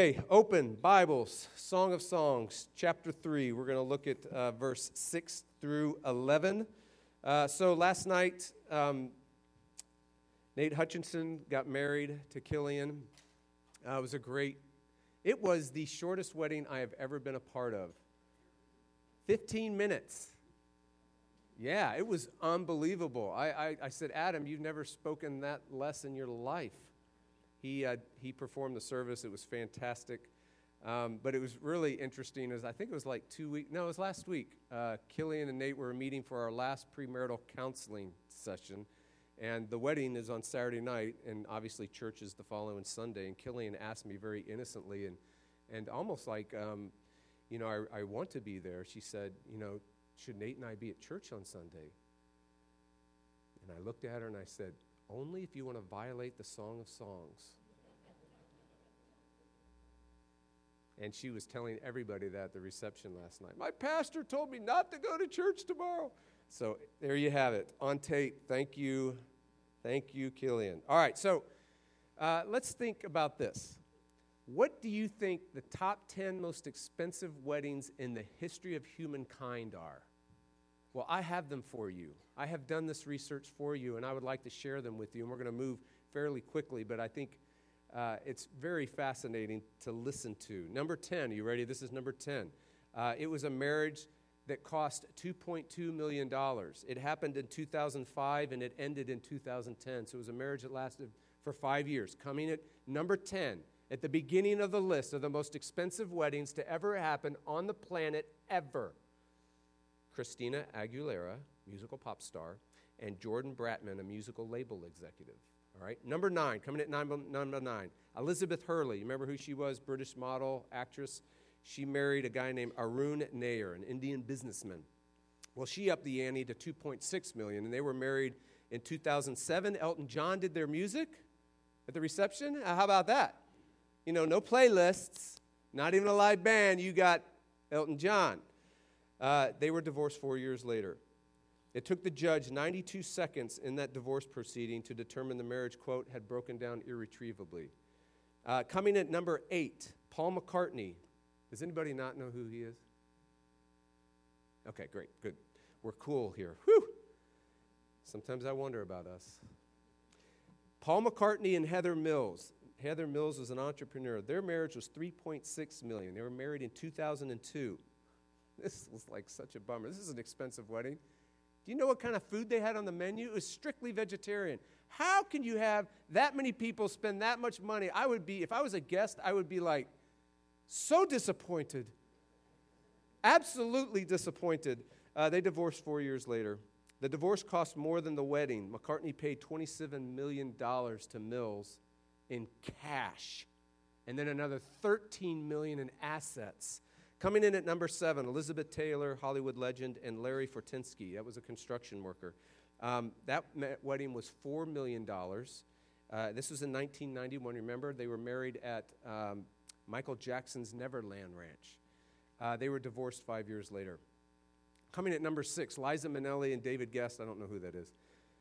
Okay, open Bibles, Song of Songs, chapter 3. We're going to look at uh, verse 6 through 11. Uh, so last night, um, Nate Hutchinson got married to Killian. Uh, it was a great, it was the shortest wedding I have ever been a part of. 15 minutes. Yeah, it was unbelievable. I, I, I said, Adam, you've never spoken that less in your life. He, uh, he performed the service. It was fantastic. Um, but it was really interesting. As I think it was like two weeks. No, it was last week. Uh, Killian and Nate were meeting for our last premarital counseling session, and the wedding is on Saturday night, and obviously church is the following Sunday. And Killian asked me very innocently and and almost like, um, you know, I, I want to be there. She said, you know, should Nate and I be at church on Sunday? And I looked at her and I said, only if you want to violate the Song of Songs. And she was telling everybody that at the reception last night. My pastor told me not to go to church tomorrow. So there you have it on tape. Thank you. Thank you, Killian. All right, so uh, let's think about this. What do you think the top 10 most expensive weddings in the history of humankind are? Well, I have them for you. I have done this research for you, and I would like to share them with you. And we're going to move fairly quickly, but I think uh, it's very fascinating to listen to. Number 10, are you ready? This is number 10. Uh, it was a marriage that cost $2.2 million. It happened in 2005 and it ended in 2010. So it was a marriage that lasted for five years. Coming at number 10, at the beginning of the list of the most expensive weddings to ever happen on the planet ever. Christina Aguilera, musical pop star, and Jordan Bratman, a musical label executive. All right, number nine, coming at number, number nine, Elizabeth Hurley. You remember who she was? British model, actress. She married a guy named Arun Nayar, an Indian businessman. Well, she upped the ante to 2.6 million, and they were married in 2007. Elton John did their music at the reception. Uh, how about that? You know, no playlists, not even a live band. You got Elton John. Uh, they were divorced four years later. It took the judge 92 seconds in that divorce proceeding to determine the marriage, quote, had broken down irretrievably. Uh, coming at number eight, Paul McCartney. Does anybody not know who he is? Okay, great, good. We're cool here. Whew. Sometimes I wonder about us. Paul McCartney and Heather Mills. Heather Mills was an entrepreneur. Their marriage was 3.6 million. They were married in 2002. This was like such a bummer. This is an expensive wedding. You know what kind of food they had on the menu? It was strictly vegetarian. How can you have that many people spend that much money? I would be, if I was a guest, I would be like so disappointed. Absolutely disappointed. Uh, they divorced four years later. The divorce cost more than the wedding. McCartney paid $27 million to Mills in cash, and then another 13 million in assets. Coming in at number seven, Elizabeth Taylor, Hollywood legend, and Larry Fortensky. That was a construction worker. Um, that wedding was $4 million. Uh, this was in 1991. Remember, they were married at um, Michael Jackson's Neverland Ranch. Uh, they were divorced five years later. Coming at number six, Liza Minnelli and David Gest. I don't know who that is.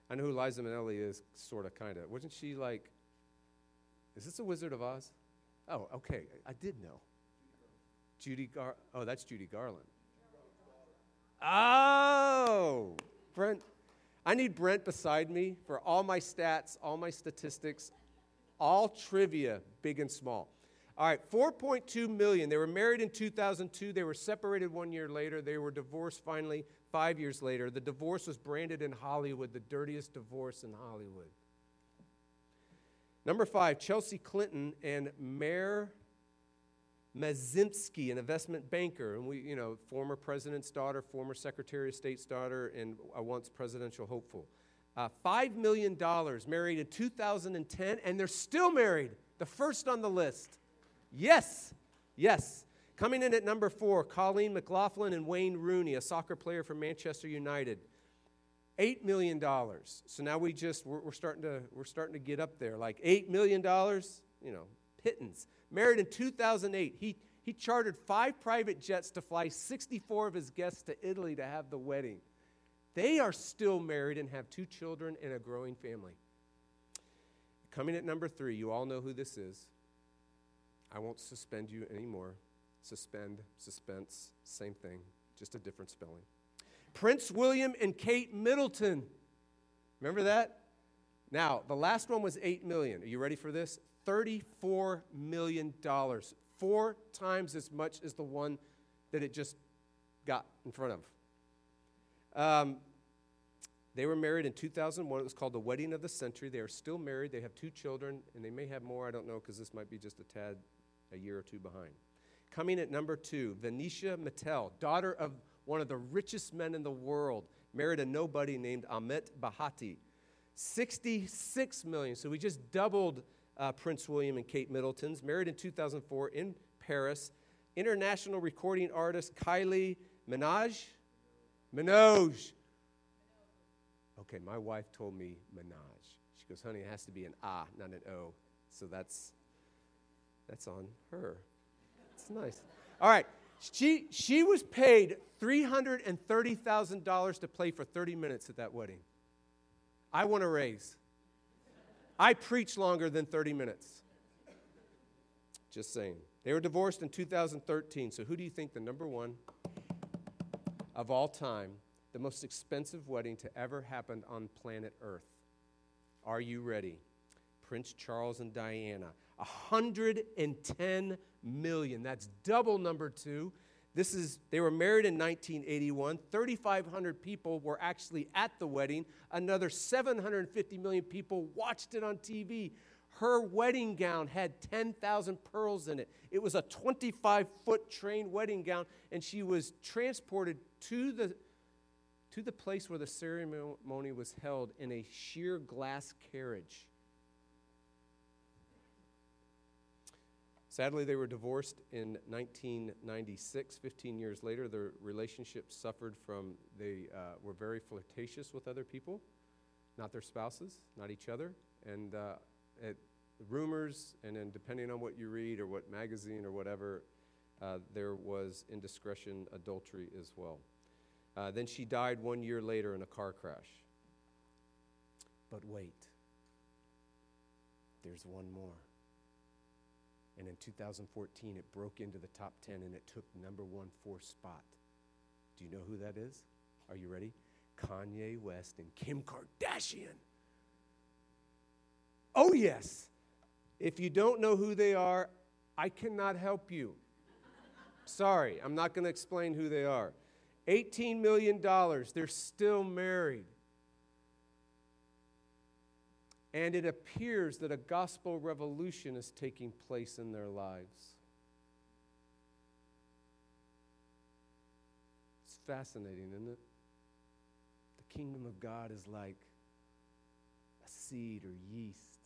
I know who Liza Minnelli is, sort of, kind of. Wasn't she like, is this a Wizard of Oz? Oh, okay. I did know. Judy Gar. Oh, that's Judy Garland. Oh, Brent. I need Brent beside me for all my stats, all my statistics, all trivia, big and small. All right, 4.2 million. They were married in 2002. They were separated one year later. They were divorced finally five years later. The divorce was branded in Hollywood the dirtiest divorce in Hollywood. Number five, Chelsea Clinton and Mayor Mazimsky, an investment banker, and we, you know, former president's daughter, former Secretary of State's daughter, and a once presidential hopeful. Uh, $5 million, married in 2010, and they're still married, the first on the list. Yes, yes. Coming in at number four, Coleen McLoughlin and Wayne Rooney, a soccer player from Manchester United. $8 million. So now we just, we're, we're, starting to, we're starting to get up there. Like $8 million, you know, pittance. Married in 2008, he, he chartered five private jets to fly 64 of his guests to Italy to have the wedding. They are still married and have two children and a growing family. Coming at number three, you all know who this is I won't suspend you anymore. Suspend, suspense, same thing, just a different spelling. Prince William and Kate Middleton. Remember that? Now, the last one was 8 million. Are you ready for this? 34 million dollars. Four times as much as the one that it just got in front of. Um, they were married in 2001. It was called the Wedding of the Century. They are still married. They have two children, and they may have more. I don't know because this might be just a tad, a year or two behind. Coming at number two, Venetia Mittal, daughter of one of the richest men in the world, married a nobody named Amit Bahati. 66 million. So we just doubled uh, Prince William and Kate Middleton's. Married in 2004 in Paris. International recording artist Kylie Minaj. Minogue. Okay, my wife told me Minaj. She goes, honey, it has to be an ah, not an o. So that's that's on her. It's nice. All right. She, she was paid $330,000 to play for 30 minutes at that wedding. I want a raise. I preach longer than 30 minutes. Just saying. They were divorced in 2013. So, who do you think the number one of all time, the most expensive wedding to ever happen on planet Earth? Are you ready? Prince Charles and Diana. 110 million. That's double number two. This is, they were married in 1981. 3,500 people were actually at the wedding. Another 750 million people watched it on TV. Her wedding gown had 10,000 pearls in it. It was a 25 foot train wedding gown, and she was transported to the, to the place where the ceremony was held in a sheer glass carriage. Sadly, they were divorced in 1996. 15 years later, their relationship suffered from they uh, were very flirtatious with other people, not their spouses, not each other. And uh, it, rumors, and then depending on what you read or what magazine or whatever, uh, there was indiscretion, adultery as well. Uh, then she died one year later in a car crash. But wait, there's one more. And in 2014, it broke into the top 10 and it took number one four spot. Do you know who that is? Are you ready? Kanye West and Kim Kardashian. Oh, yes. If you don't know who they are, I cannot help you. Sorry, I'm not going to explain who they are. $18 million, they're still married. And it appears that a gospel revolution is taking place in their lives. It's fascinating, isn't it? The kingdom of God is like a seed or yeast.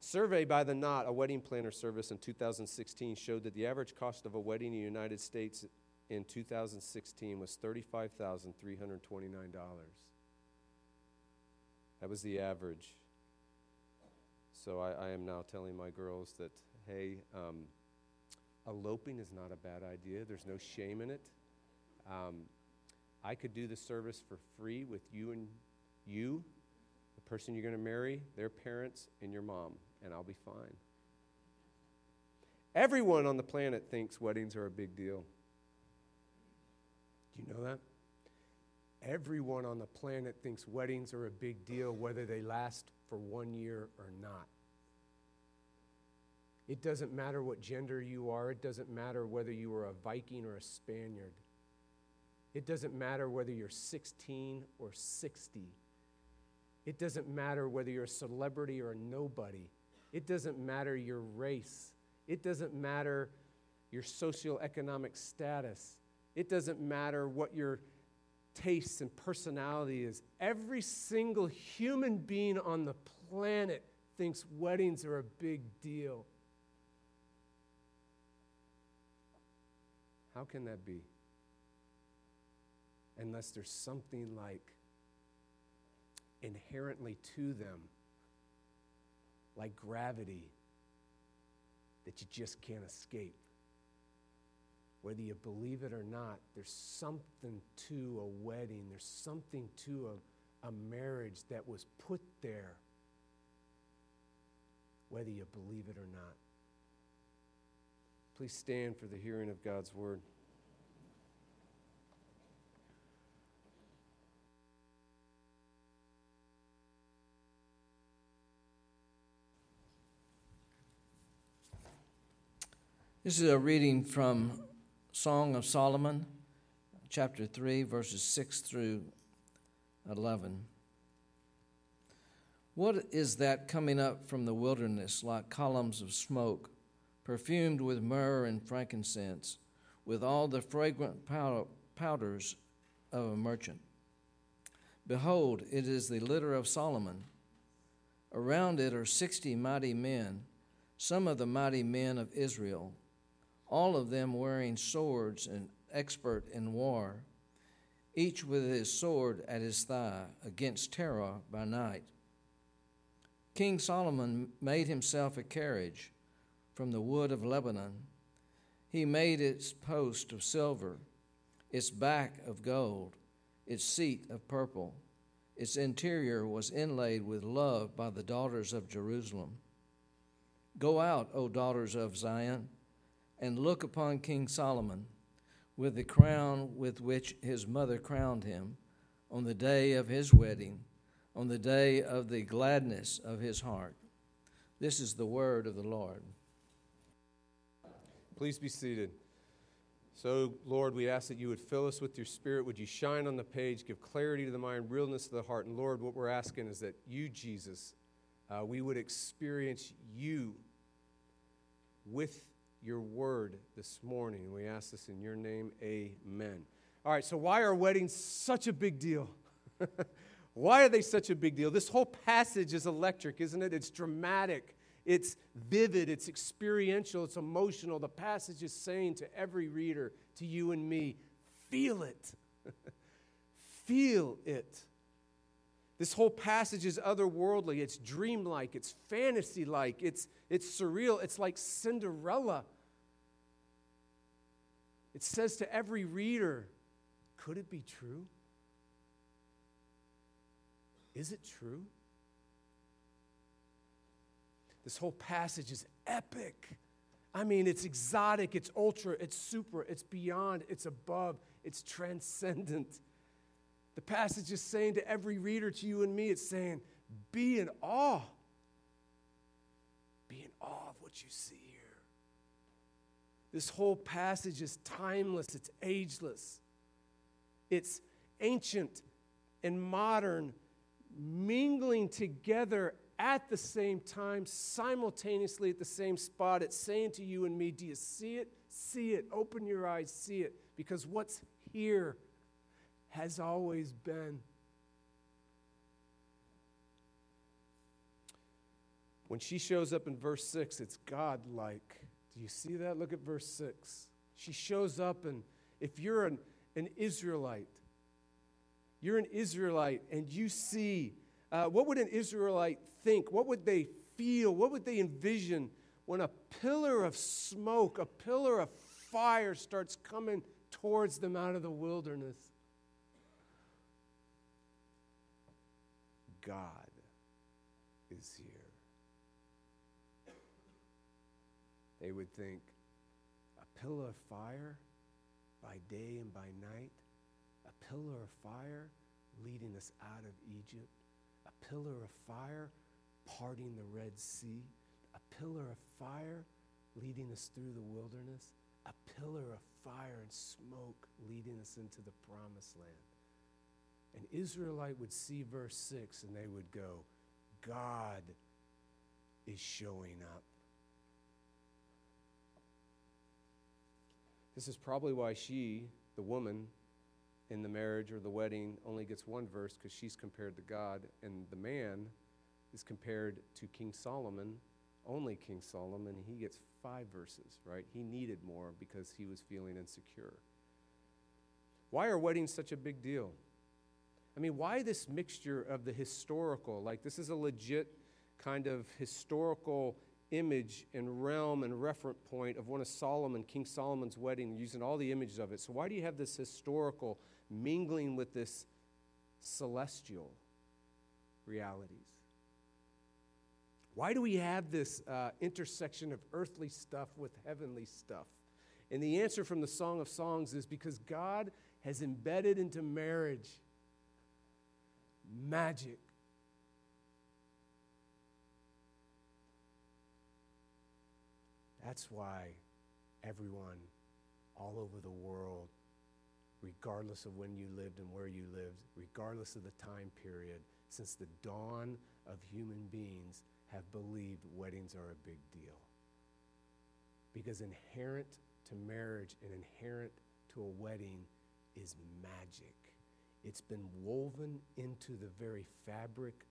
Survey by the Knot, a wedding planner service in 2016, showed that the average cost of a wedding in the United States in 2016 was $35,329. That was the average. So I, I am now telling my girls that, hey, um, eloping is not a bad idea. There's no shame in it. Um, I could do the service for free with you and you, the person you're going to marry, their parents, and your mom, and I'll be fine. Everyone on the planet thinks weddings are a big deal. Do you know that? Everyone on the planet thinks weddings are a big deal, whether they last for one year or not. It doesn't matter what gender you are, it doesn't matter whether you are a Viking or a Spaniard. It doesn't matter whether you're 16 or 60. It doesn't matter whether you're a celebrity or a nobody. It doesn't matter your race. It doesn't matter your socioeconomic status. It doesn't matter what your tastes and personality is. Every single human being on the planet thinks weddings are a big deal. How can that be? Unless there's something like inherently to them, like gravity, that you just can't escape whether you believe it or not, there's something to a wedding, there's something to a, a marriage that was put there, whether you believe it or not. Please stand for the hearing of God's word. This is a reading from Song of Solomon, chapter 3, verses 6 through 11. What is that coming up from the wilderness like columns of smoke, perfumed with myrrh and frankincense, with all the fragrant powders of a merchant? Behold, it is the litter of Solomon. Around it are sixty mighty men, some of the mighty men of Israel all of them wearing swords and expert in war, each with his sword at his thigh against terror by night. King Solomon made himself a carriage from the wood of Lebanon. He made its post of silver, its back of gold, its seat of purple. Its interior was inlaid with love by the daughters of Jerusalem. Go out, O daughters of Zion and look upon King Solomon with the crown with which his mother crowned him on the day of his wedding, on the day of the gladness of his heart. This is the word of the Lord. Please be seated. So, Lord, we ask that you would fill us with your spirit. Would you shine on the page, give clarity to the mind, realness to the heart? And Lord, what we're asking is that you, Jesus, uh, we would experience you with your word this morning. We ask this in your name. Amen. All right, so why are weddings such a big deal? why are they such a big deal? This whole passage is electric, isn't it? It's dramatic, it's vivid, it's experiential, it's emotional. The passage is saying to every reader, to you and me, feel it. feel it. This whole passage is otherworldly, it's dreamlike, it's fantasy like, it's, it's surreal, it's like Cinderella. It says to every reader, could it be true? Is it true? This whole passage is epic. I mean, it's exotic, it's ultra, it's super, it's beyond, it's above, it's transcendent. The passage is saying to every reader, to you and me, it's saying, be in awe. Be in awe of what you see here. This whole passage is timeless, it's ageless, it's ancient and modern, mingling together at the same time, simultaneously at the same spot. It's saying to you and me, Do you see it? See it. Open your eyes, see it. Because what's here has always been. When she shows up in verse 6, it's God like. Do you see that? Look at verse 6. She shows up, and if you're an, an Israelite, you're an Israelite, and you see, uh, what would an Israelite think? What would they feel? What would they envision when a pillar of smoke, a pillar of fire starts coming towards them out of the wilderness? God is here. They would think, a pillar of fire by day and by night, a pillar of fire leading us out of Egypt, a pillar of fire parting the Red Sea, a pillar of fire leading us through the wilderness, a pillar of fire and smoke leading us into the promised land. An Israelite would see verse 6 and they would go, God is showing up. This is probably why she, the woman in the marriage or the wedding, only gets one verse because she's compared to God, and the man is compared to King Solomon, only King Solomon, he gets five verses, right? He needed more because he was feeling insecure. Why are weddings such a big deal? I mean, why this mixture of the historical? Like, this is a legit kind of historical image and realm and referent point of one of Solomon, King Solomon's wedding, using all the images of it. So, why do you have this historical mingling with this celestial realities? Why do we have this uh, intersection of earthly stuff with heavenly stuff? And the answer from the Song of Songs is because God has embedded into marriage magic. That's why everyone all over the world, regardless of when you lived and where you lived, regardless of the time period, since the dawn of human beings, have believed weddings are a big deal. Because inherent to marriage and inherent to a wedding is magic. It's been woven into the very fabric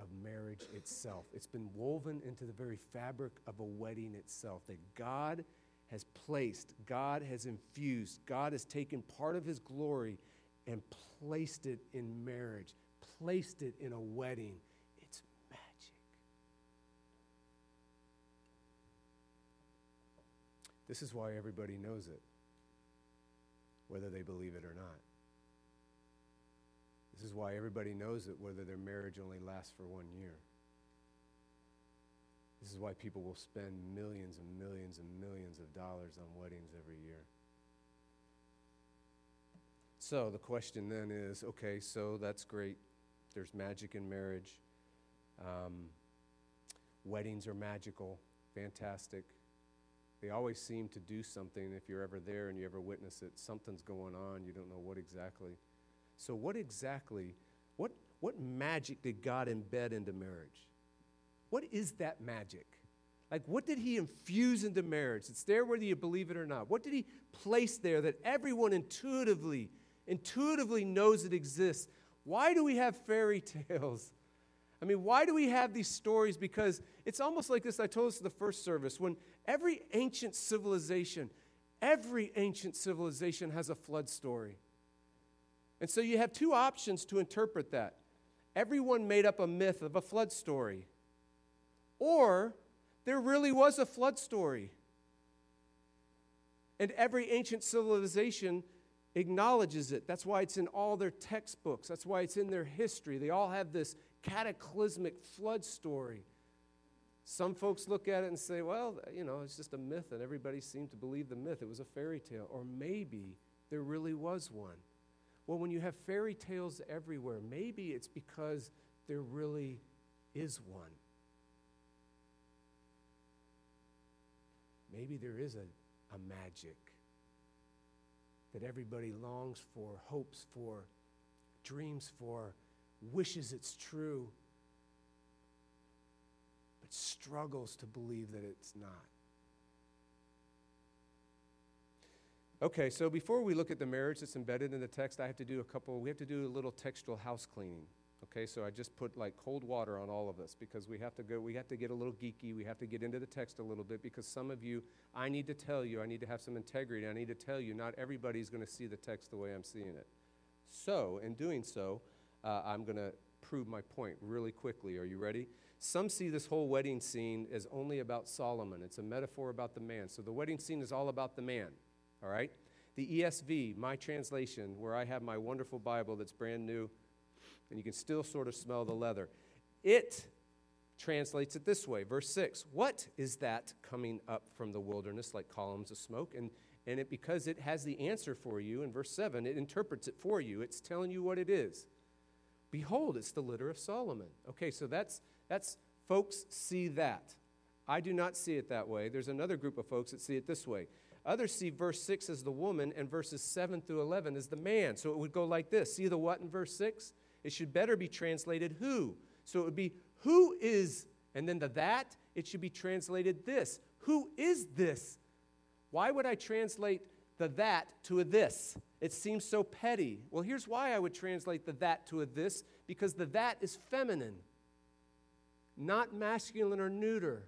of marriage itself. It's been woven into the very fabric of a wedding itself. That God has placed, God has infused, God has taken part of His glory and placed it in marriage, placed it in a wedding. It's magic. This is why everybody knows it, whether they believe it or not. This is why everybody knows it, whether their marriage only lasts for one year. This is why people will spend millions and millions and millions of dollars on weddings every year. So the question then is okay, so that's great. There's magic in marriage. Um, weddings are magical, fantastic. They always seem to do something. If you're ever there and you ever witness it, something's going on. You don't know what exactly. So, what exactly, what, what magic did God embed into marriage? What is that magic? Like, what did He infuse into marriage? It's there whether you believe it or not. What did He place there that everyone intuitively, intuitively knows it exists? Why do we have fairy tales? I mean, why do we have these stories? Because it's almost like this. I told us in the first service when every ancient civilization, every ancient civilization has a flood story. And so you have two options to interpret that. Everyone made up a myth of a flood story, or there really was a flood story. And every ancient civilization acknowledges it. That's why it's in all their textbooks, that's why it's in their history. They all have this cataclysmic flood story. Some folks look at it and say, well, you know, it's just a myth, and everybody seemed to believe the myth. It was a fairy tale. Or maybe there really was one. Well, when you have fairy tales everywhere, maybe it's because there really is one. Maybe there is a, a magic that everybody longs for, hopes for, dreams for, wishes it's true, but struggles to believe that it's not. Okay, so before we look at the marriage that's embedded in the text, I have to do a couple, we have to do a little textual house cleaning. Okay, so I just put like cold water on all of us because we have to go, we have to get a little geeky, we have to get into the text a little bit because some of you, I need to tell you, I need to have some integrity, I need to tell you, not everybody's going to see the text the way I'm seeing it. So, in doing so, uh, I'm going to prove my point really quickly. Are you ready? Some see this whole wedding scene as only about Solomon. It's a metaphor about the man. So the wedding scene is all about the man all right? The ESV, my translation, where I have my wonderful Bible that's brand new, and you can still sort of smell the leather, it translates it this way. Verse 6 What is that coming up from the wilderness like columns of smoke? And, and it, because it has the answer for you in verse 7, it interprets it for you. It's telling you what it is. Behold, it's the litter of Solomon. Okay, so that's, that's folks see that. I do not see it that way. There's another group of folks that see it this way. Others see verse 6 as the woman and verses 7 through 11 as the man. So it would go like this. See the what in verse 6? It should better be translated who. So it would be who is, and then the that, it should be translated this. Who is this? Why would I translate the that to a this? It seems so petty. Well, here's why I would translate the that to a this because the that is feminine, not masculine or neuter.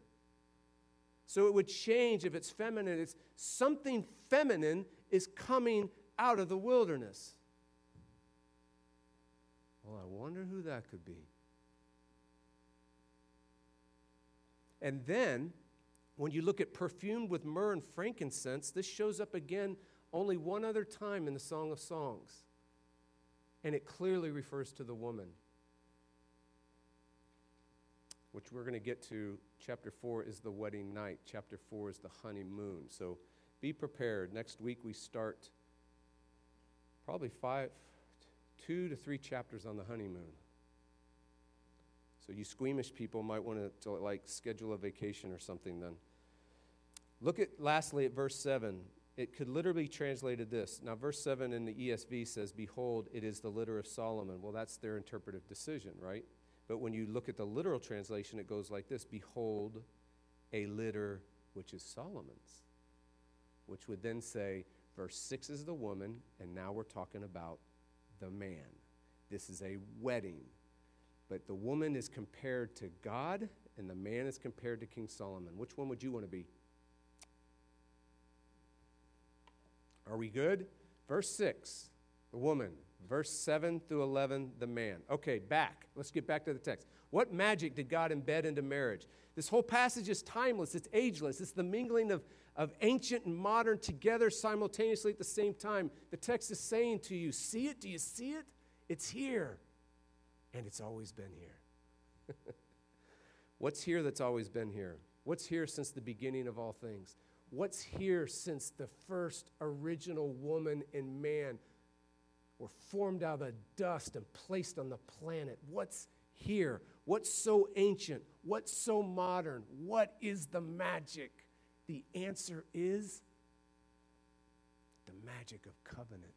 So it would change if it's feminine. It's something feminine is coming out of the wilderness. Well, I wonder who that could be. And then, when you look at perfumed with myrrh and frankincense, this shows up again only one other time in the Song of Songs. And it clearly refers to the woman. Which we're going to get to. Chapter 4 is the wedding night, chapter 4 is the honeymoon. So be prepared. Next week we start probably five, two to three chapters on the honeymoon. So you squeamish people might want to like schedule a vacation or something then. Look at lastly at verse 7. It could literally be translated this. Now, verse 7 in the ESV says, Behold, it is the litter of Solomon. Well, that's their interpretive decision, right? But when you look at the literal translation, it goes like this Behold, a litter which is Solomon's. Which would then say, verse 6 is the woman, and now we're talking about the man. This is a wedding. But the woman is compared to God, and the man is compared to King Solomon. Which one would you want to be? Are we good? Verse 6, the woman. Verse 7 through 11, the man. Okay, back. Let's get back to the text. What magic did God embed into marriage? This whole passage is timeless, it's ageless, it's the mingling of, of ancient and modern together simultaneously at the same time. The text is saying to you, See it? Do you see it? It's here, and it's always been here. What's here that's always been here? What's here since the beginning of all things? What's here since the first original woman and man were formed out of the dust and placed on the planet? What's here? What's so ancient? What's so modern? What is the magic? The answer is the magic of covenant.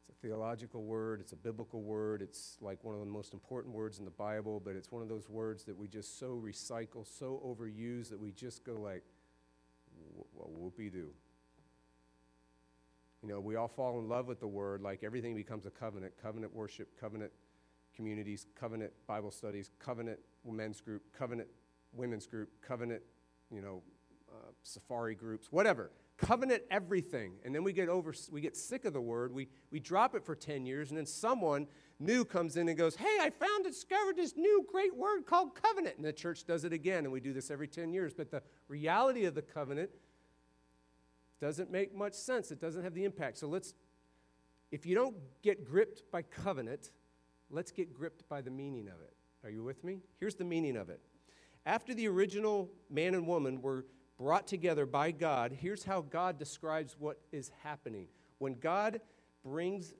It's a theological word, it's a biblical word, it's like one of the most important words in the Bible, but it's one of those words that we just so recycle, so overuse that we just go like, well, whoopee doo. You know, we all fall in love with the word, like everything becomes a covenant covenant worship, covenant communities, covenant Bible studies, covenant men's group, covenant women's group, covenant, you know, uh, safari groups, whatever covenant everything. And then we get over, we get sick of the word. We, we drop it for 10 years, and then someone new comes in and goes, Hey, I found, discovered this new great word called covenant. And the church does it again, and we do this every 10 years. But the reality of the covenant doesn't make much sense. It doesn't have the impact. So let's, if you don't get gripped by covenant, let's get gripped by the meaning of it. Are you with me? Here's the meaning of it. After the original man and woman were brought together by God, here's how God describes what is happening. When God brings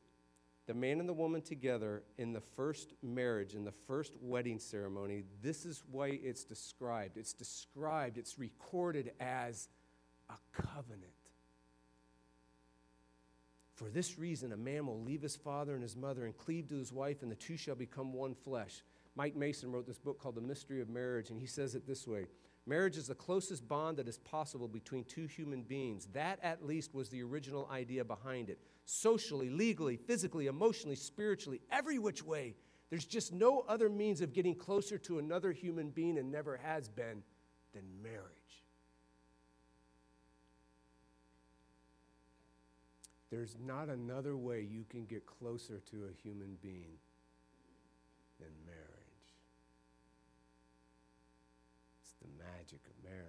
the man and the woman together in the first marriage, in the first wedding ceremony, this is why it's described. It's described, it's recorded as a covenant. For this reason, a man will leave his father and his mother and cleave to his wife, and the two shall become one flesh. Mike Mason wrote this book called The Mystery of Marriage, and he says it this way Marriage is the closest bond that is possible between two human beings. That, at least, was the original idea behind it. Socially, legally, physically, emotionally, spiritually, every which way. There's just no other means of getting closer to another human being and never has been than marriage. There's not another way you can get closer to a human being than marriage. It's the magic of marriage.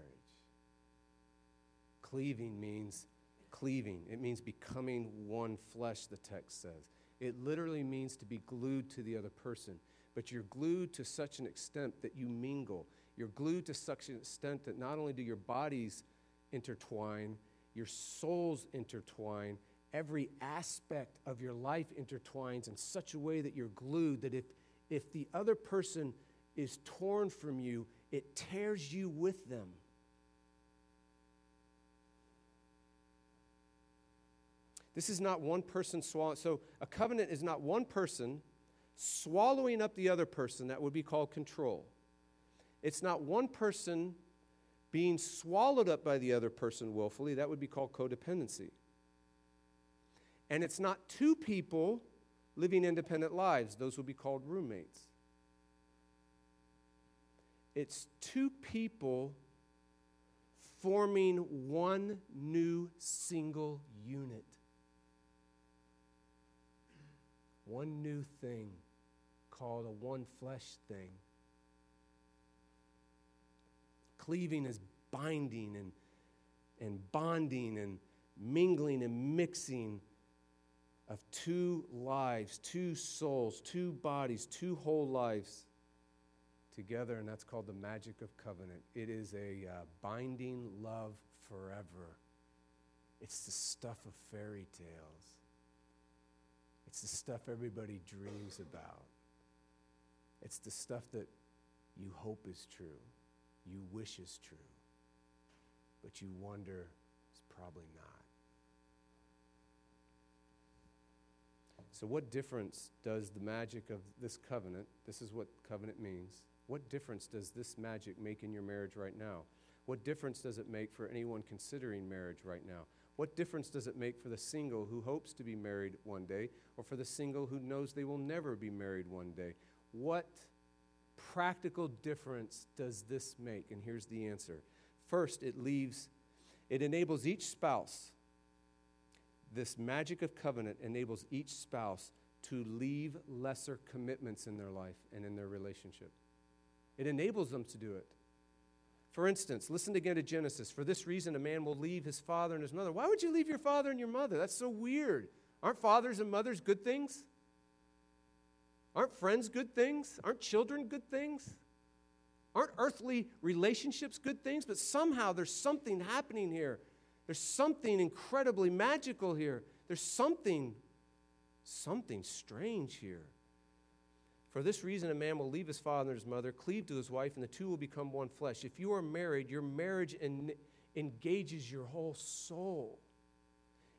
Cleaving means cleaving, it means becoming one flesh, the text says. It literally means to be glued to the other person. But you're glued to such an extent that you mingle. You're glued to such an extent that not only do your bodies intertwine, your souls intertwine, every aspect of your life intertwines in such a way that you're glued that if, if the other person is torn from you, it tears you with them. This is not one person swallowing. So, a covenant is not one person swallowing up the other person. That would be called control. It's not one person being swallowed up by the other person willfully. That would be called codependency. And it's not two people living independent lives. Those would be called roommates. It's two people forming one new single unit. One new thing called a one flesh thing. Cleaving is binding and, and bonding and mingling and mixing. Of two lives, two souls, two bodies, two whole lives together, and that's called the magic of covenant. It is a uh, binding love forever. It's the stuff of fairy tales, it's the stuff everybody dreams about. It's the stuff that you hope is true, you wish is true, but you wonder is probably not. So, what difference does the magic of this covenant, this is what covenant means, what difference does this magic make in your marriage right now? What difference does it make for anyone considering marriage right now? What difference does it make for the single who hopes to be married one day or for the single who knows they will never be married one day? What practical difference does this make? And here's the answer. First, it leaves, it enables each spouse, this magic of covenant enables each spouse to leave lesser commitments in their life and in their relationship. It enables them to do it. For instance, listen again to Genesis. For this reason, a man will leave his father and his mother. Why would you leave your father and your mother? That's so weird. Aren't fathers and mothers good things? Aren't friends good things? Aren't children good things? Aren't earthly relationships good things? But somehow there's something happening here. There's something incredibly magical here. There's something, something strange here. For this reason, a man will leave his father and his mother, cleave to his wife, and the two will become one flesh. If you are married, your marriage en- engages your whole soul.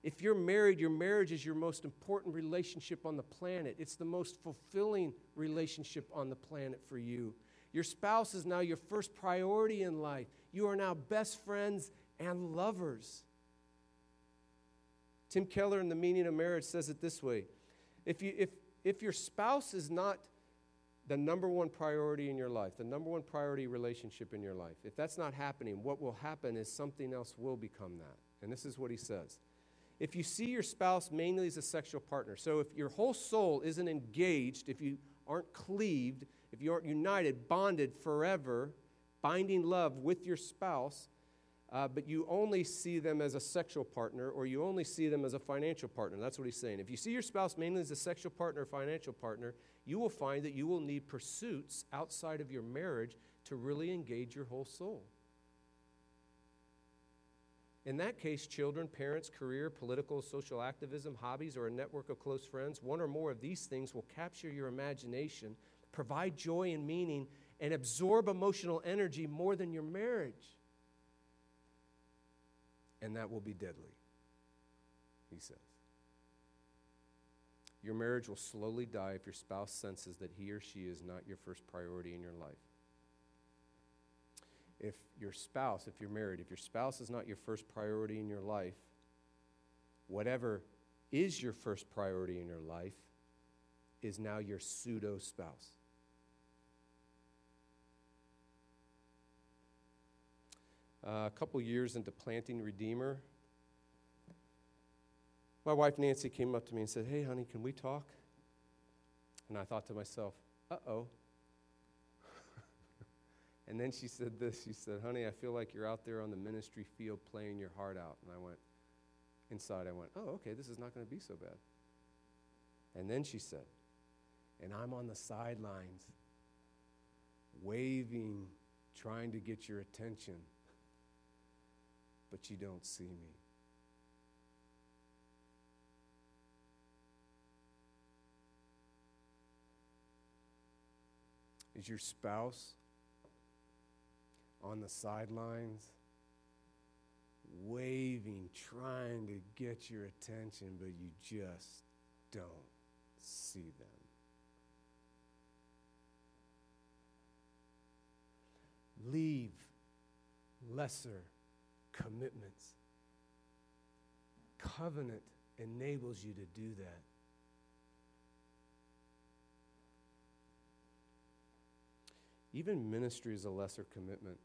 If you're married, your marriage is your most important relationship on the planet. It's the most fulfilling relationship on the planet for you. Your spouse is now your first priority in life. You are now best friends and lovers. Tim Keller, in The Meaning of Marriage, says it this way if, you, if, if your spouse is not the number one priority in your life, the number one priority relationship in your life, if that's not happening, what will happen is something else will become that. And this is what he says. If you see your spouse mainly as a sexual partner, so if your whole soul isn't engaged, if you aren't cleaved, if you aren't united, bonded forever, binding love with your spouse, uh, but you only see them as a sexual partner or you only see them as a financial partner. That's what he's saying. If you see your spouse mainly as a sexual partner or financial partner, you will find that you will need pursuits outside of your marriage to really engage your whole soul. In that case, children, parents, career, political, social activism, hobbies, or a network of close friends, one or more of these things will capture your imagination, provide joy and meaning, and absorb emotional energy more than your marriage and that will be deadly, he says. Your marriage will slowly die if your spouse senses that he or she is not your first priority in your life. If your spouse, if you're married, if your spouse is not your first priority in your life, whatever is your first priority in your life is now your pseudo spouse. Uh, a couple years into planting Redeemer, my wife Nancy came up to me and said, Hey, honey, can we talk? And I thought to myself, Uh oh. and then she said this She said, Honey, I feel like you're out there on the ministry field playing your heart out. And I went, Inside, I went, Oh, okay, this is not going to be so bad. And then she said, And I'm on the sidelines, waving, trying to get your attention but you don't see me. Is your spouse on the sidelines, waving, trying to get your attention, but you just don't see them? Leave lesser commitments. Covenant enables you to do that. Even ministry is a lesser commitment.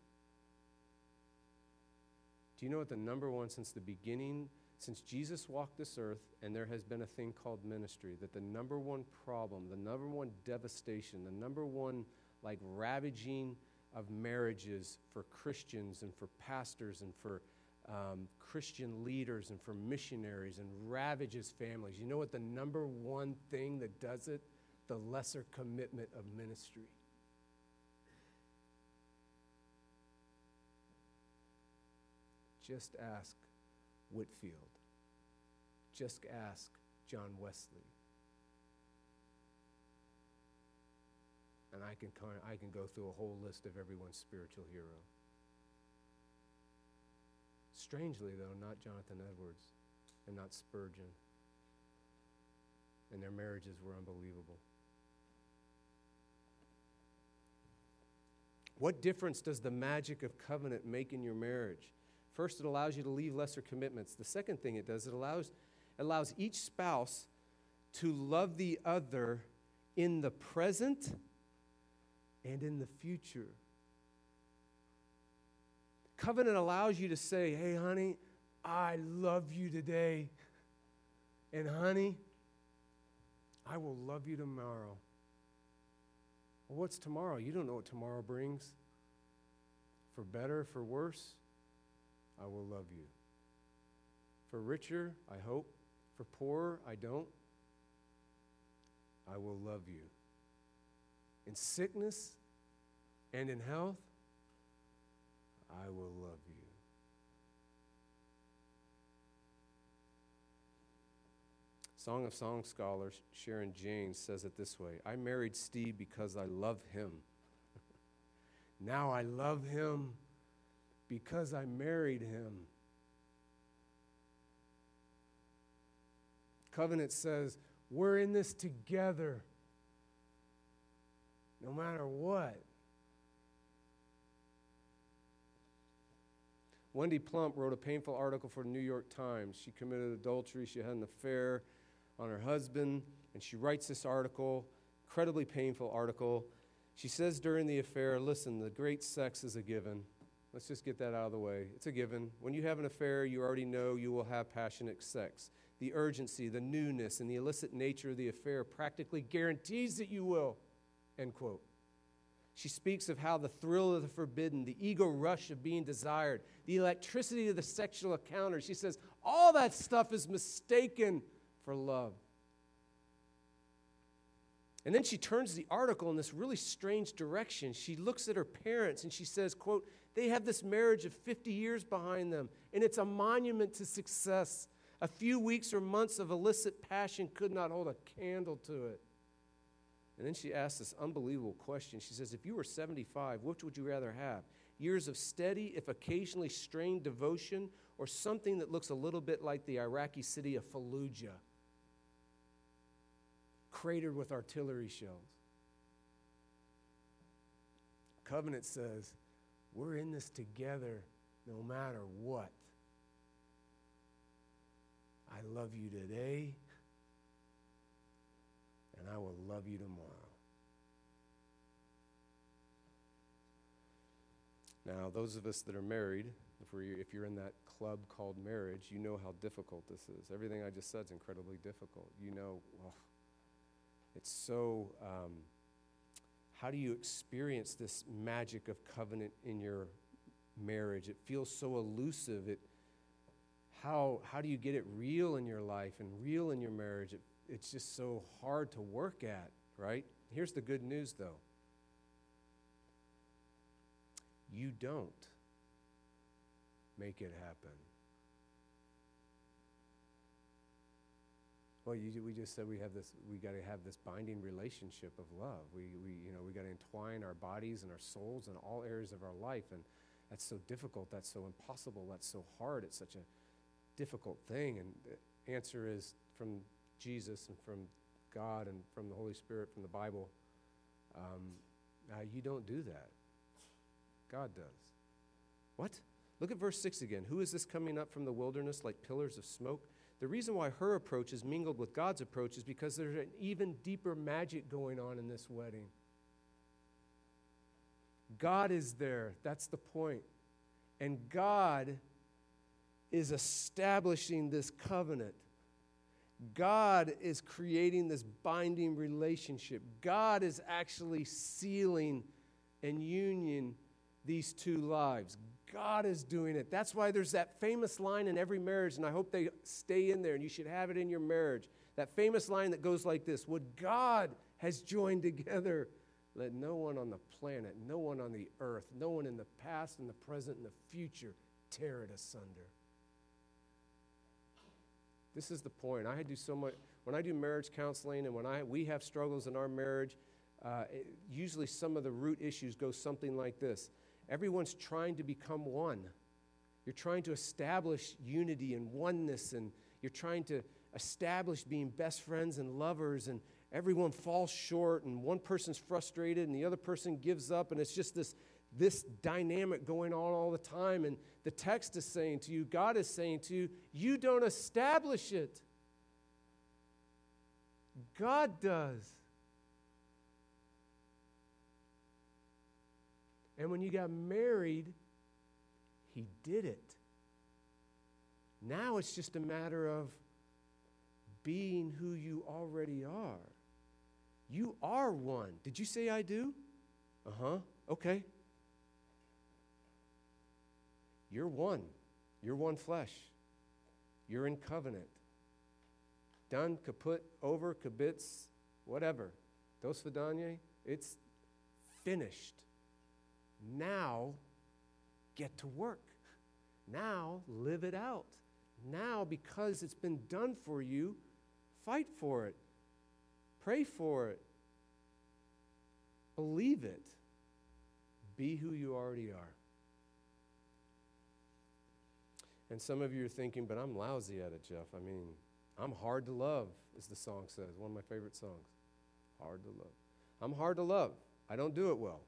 Do you know what the number one, since the beginning, since Jesus walked this earth, and there has been a thing called ministry, that the number one problem, the number one devastation, the number one like ravaging of marriages for Christians and for pastors and for um, Christian leaders and for missionaries and ravages families. You know what the number one thing that does it? The lesser commitment of ministry. Just ask Whitefield. Just ask John Wesley. And I can, I can go through a whole list of everyone's spiritual hero. Strangely, though, not Jonathan Edwards and not Spurgeon. And their marriages were unbelievable. What difference does the magic of covenant make in your marriage? First, it allows you to leave lesser commitments. The second thing it does, it allows, allows each spouse to love the other in the present and in the future. Covenant allows you to say, hey, honey, I love you today. And, honey, I will love you tomorrow. Well, what's tomorrow? You don't know what tomorrow brings. For better, for worse, I will love you. For richer, I hope. For poorer, I don't. I will love you. In sickness and in health, I will love you. Song of Song scholar Sharon Jaynes says it this way I married Steve because I love him. now I love him because I married him. Covenant says, we're in this together no matter what. Wendy Plump wrote a painful article for the New York Times. She committed adultery, she had an affair on her husband, and she writes this article, incredibly painful article. She says during the affair, listen, the great sex is a given. Let's just get that out of the way. It's a given. When you have an affair, you already know you will have passionate sex. The urgency, the newness, and the illicit nature of the affair practically guarantees that you will. End quote. She speaks of how the thrill of the forbidden, the ego rush of being desired, the electricity of the sexual encounter, she says all that stuff is mistaken for love. And then she turns the article in this really strange direction. She looks at her parents and she says, quote, they have this marriage of 50 years behind them, and it's a monument to success. A few weeks or months of illicit passion could not hold a candle to it. And then she asks this unbelievable question. She says, If you were 75, which would you rather have? Years of steady, if occasionally strained devotion, or something that looks a little bit like the Iraqi city of Fallujah, cratered with artillery shells? Covenant says, We're in this together no matter what. I love you today and I will love you tomorrow. Now, those of us that are married, if, we if you're in that club called marriage, you know how difficult this is. Everything I just said is incredibly difficult. You know, well, it's so. Um, how do you experience this magic of covenant in your marriage? It feels so elusive. It, how, how do you get it real in your life and real in your marriage? It it's just so hard to work at, right? Here's the good news, though you don't make it happen. Well, you, we just said we have this. We got to have this binding relationship of love. We, we you know, we got to entwine our bodies and our souls in all areas of our life, and that's so difficult. That's so impossible. That's so hard. It's such a difficult thing. And the answer is from Jesus and from God and from the Holy Spirit, from the Bible, um, uh, you don't do that. God does. What? Look at verse 6 again. Who is this coming up from the wilderness like pillars of smoke? The reason why her approach is mingled with God's approach is because there's an even deeper magic going on in this wedding. God is there. That's the point. And God is establishing this covenant. God is creating this binding relationship. God is actually sealing and union these two lives. God is doing it. That's why there's that famous line in every marriage, and I hope they stay in there and you should have it in your marriage. That famous line that goes like this What God has joined together, let no one on the planet, no one on the earth, no one in the past and the present and the future tear it asunder. This is the point. I do so much when I do marriage counseling and when I we have struggles in our marriage. Uh, it, usually, some of the root issues go something like this: Everyone's trying to become one. You're trying to establish unity and oneness, and you're trying to establish being best friends and lovers, and everyone falls short, and one person's frustrated, and the other person gives up, and it's just this, this dynamic going on all the time. And the text is saying to you, God is saying to you, you don't establish it. God does. And when you got married, He did it. Now it's just a matter of being who you already are. You are one. Did you say I do? Uh huh. Okay. You're one. You're one flesh. You're in covenant. Done, kaput, over, kibitz, whatever. Dos vidanye, it's finished. Now, get to work. Now, live it out. Now, because it's been done for you, fight for it. Pray for it. Believe it. Be who you already are. And some of you are thinking, but I'm lousy at it, Jeff. I mean, I'm hard to love, as the song says, one of my favorite songs. Hard to love. I'm hard to love. I don't do it well.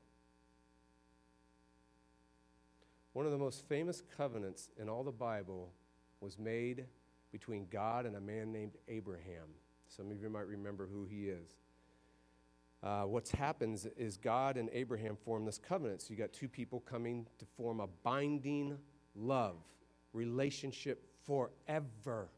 One of the most famous covenants in all the Bible was made between God and a man named Abraham. Some of you might remember who he is. Uh, what happens is God and Abraham form this covenant. So you got two people coming to form a binding love relationship forever.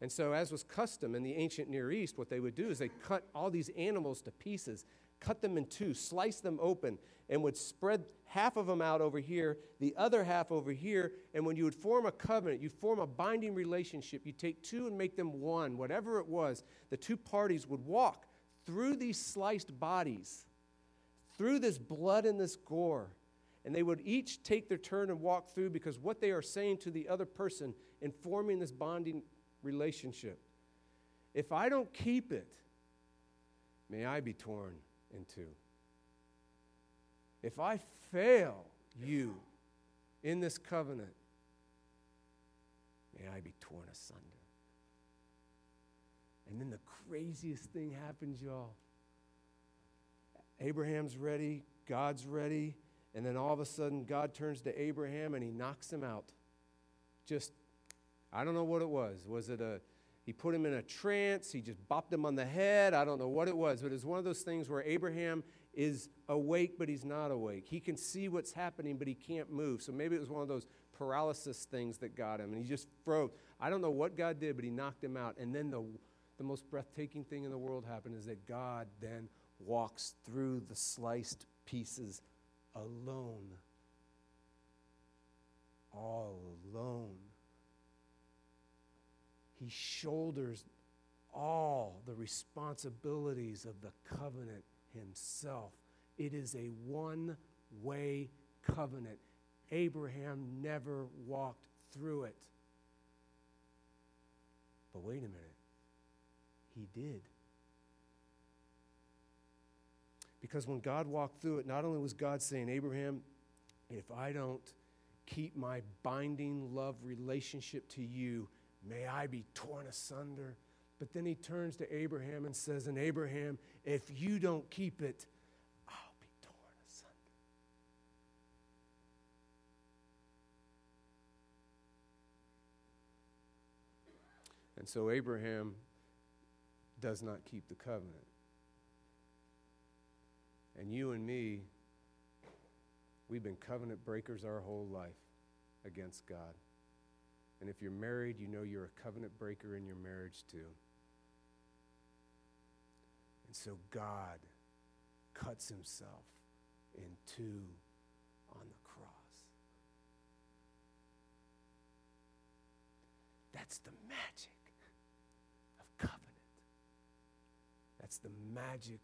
And so, as was custom in the ancient Near East, what they would do is they cut all these animals to pieces cut them in two, slice them open, and would spread half of them out over here, the other half over here. And when you would form a covenant, you form a binding relationship. You take two and make them one, whatever it was. The two parties would walk through these sliced bodies, through this blood and this gore. And they would each take their turn and walk through because what they are saying to the other person in forming this bonding relationship. If I don't keep it, may I be torn in two. If I fail you in this covenant, may I be torn asunder. And then the craziest thing happens, y'all. Abraham's ready, God's ready, and then all of a sudden God turns to Abraham and he knocks him out. Just, I don't know what it was. Was it a he put him in a trance. He just bopped him on the head. I don't know what it was, but it's one of those things where Abraham is awake, but he's not awake. He can see what's happening, but he can't move. So maybe it was one of those paralysis things that got him, and he just froze. I don't know what God did, but he knocked him out. And then the, the most breathtaking thing in the world happened is that God then walks through the sliced pieces alone. All alone. He shoulders all the responsibilities of the covenant himself. It is a one way covenant. Abraham never walked through it. But wait a minute, he did. Because when God walked through it, not only was God saying, Abraham, if I don't keep my binding love relationship to you, May I be torn asunder. But then he turns to Abraham and says, And Abraham, if you don't keep it, I'll be torn asunder. And so Abraham does not keep the covenant. And you and me, we've been covenant breakers our whole life against God. And if you're married, you know you're a covenant breaker in your marriage too. And so God cuts himself in two on the cross. That's the magic of covenant. That's the magic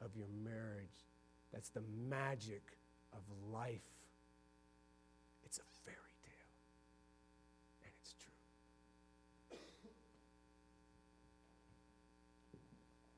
of your marriage that's the magic of life